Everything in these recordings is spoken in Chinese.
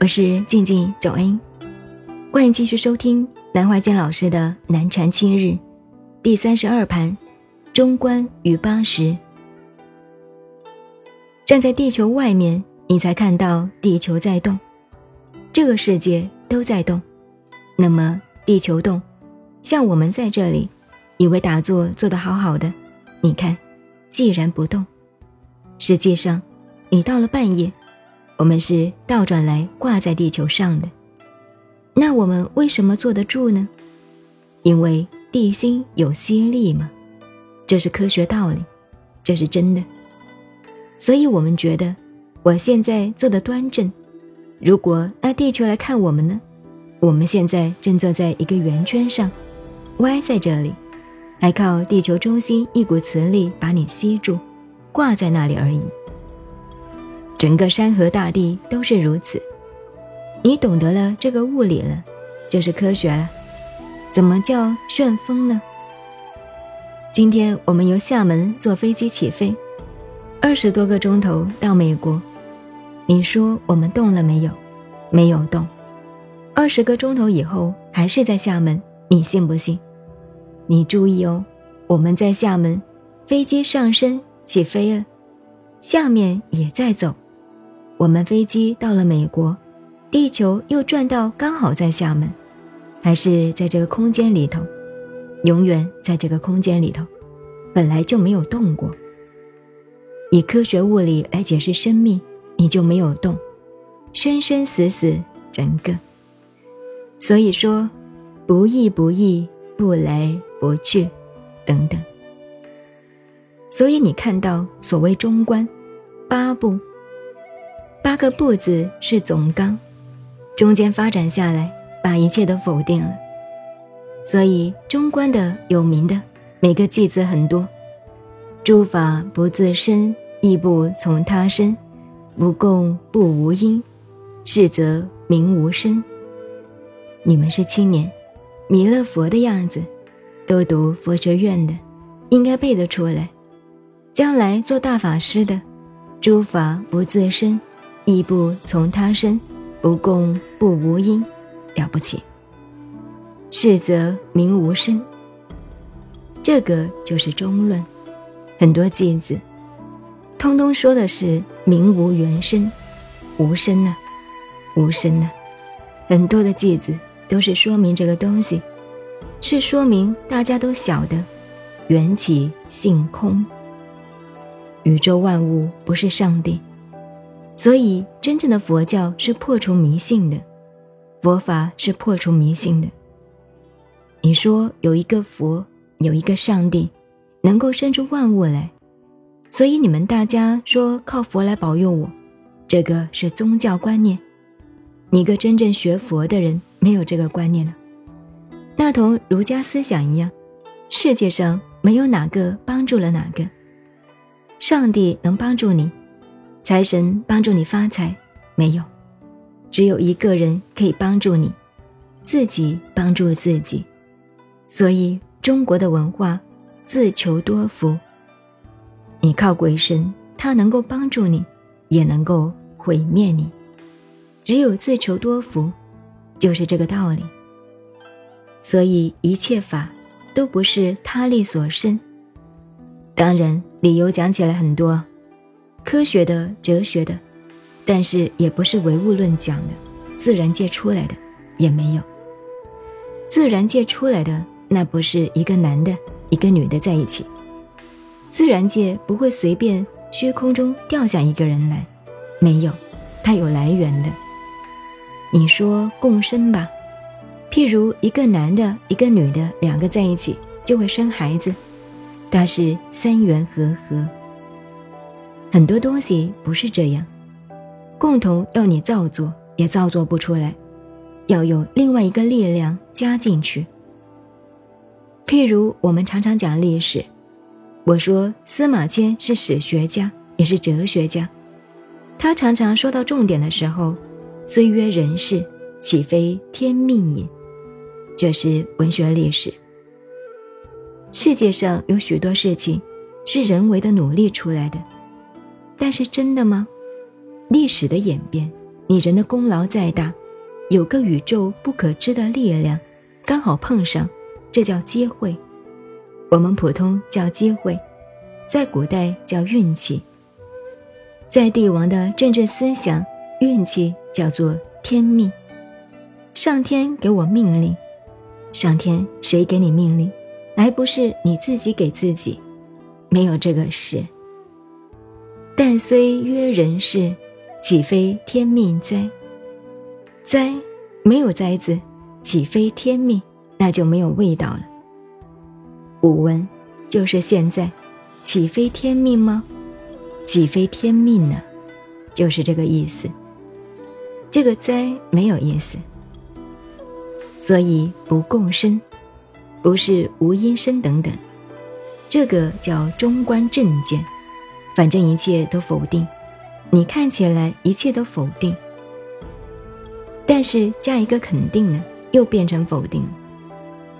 我是静静九恩，欢迎继续收听南怀瑾老师的南禅七日第三十二盘中观与八十。站在地球外面，你才看到地球在动，这个世界都在动。那么地球动，像我们在这里，以为打坐做得好好的，你看，既然不动，实际上你到了半夜。我们是倒转来挂在地球上的，那我们为什么坐得住呢？因为地心有吸力嘛，这是科学道理，这是真的。所以我们觉得我现在坐得端正，如果拿地球来看我们呢？我们现在正坐在一个圆圈上，歪在这里，还靠地球中心一股磁力把你吸住，挂在那里而已。整个山河大地都是如此，你懂得了这个物理了，就是科学了。怎么叫旋风呢？今天我们由厦门坐飞机起飞，二十多个钟头到美国。你说我们动了没有？没有动。二十个钟头以后还是在厦门，你信不信？你注意哦，我们在厦门，飞机上升起飞了，下面也在走。我们飞机到了美国，地球又转到刚好在厦门，还是在这个空间里头，永远在这个空间里头，本来就没有动过。以科学物理来解释生命，你就没有动，生生死死整个。所以说，不义不义，不来不去，等等。所以你看到所谓中观八部。八个不字是总纲，中间发展下来，把一切都否定了。所以中观的有名的每个句子很多，诸法不自生，亦不从他生，不共不无因，是则名无生。你们是青年，弥勒佛的样子，都读佛学院的，应该背得出来。将来做大法师的，诸法不自生。亦不从他生，不共不无因，了不起。是则名无身。这个就是中论，很多句子，通通说的是名无原身，无身呢，无身呢。很多的句子都是说明这个东西，是说明大家都晓得，缘起性空，宇宙万物不是上帝。所以，真正的佛教是破除迷信的，佛法是破除迷信的。你说有一个佛，有一个上帝，能够生出万物来，所以你们大家说靠佛来保佑我，这个是宗教观念。一个真正学佛的人没有这个观念呢，那同儒家思想一样，世界上没有哪个帮助了哪个，上帝能帮助你。财神帮助你发财，没有，只有一个人可以帮助你，自己帮助自己。所以中国的文化，自求多福。你靠鬼神，他能够帮助你，也能够毁灭你。只有自求多福，就是这个道理。所以一切法都不是他力所生。当然，理由讲起来很多。科学的、哲学的，但是也不是唯物论讲的，自然界出来的也没有。自然界出来的那不是一个男的、一个女的在一起，自然界不会随便虚空中掉下一个人来，没有，它有来源的。你说共生吧，譬如一个男的、一个女的两个在一起就会生孩子，它是三元和合。很多东西不是这样，共同要你造作也造作不出来，要有另外一个力量加进去。譬如我们常常讲历史，我说司马迁是史学家，也是哲学家，他常常说到重点的时候，虽曰人事，岂非天命也？这是文学历史。世界上有许多事情是人为的努力出来的。但是真的吗？历史的演变你人的功劳再大，有个宇宙不可知的力量，刚好碰上，这叫机会。我们普通叫机会，在古代叫运气。在帝王的政治思想，运气叫做天命。上天给我命令，上天谁给你命令？还不是你自己给自己，没有这个事。但虽曰人事，岂非天命哉？哉，没有哉字，岂非天命？那就没有味道了。古文就是现在，岂非天命吗？岂非天命呢？就是这个意思。这个哉没有意思，所以不共生。不是无因生等等，这个叫中观正见。反正一切都否定，你看起来一切都否定，但是加一个肯定呢，又变成否定。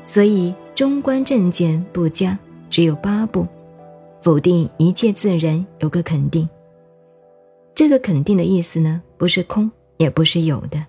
所以中观正见不加，只有八步，否定一切自然有个肯定。这个肯定的意思呢，不是空，也不是有的。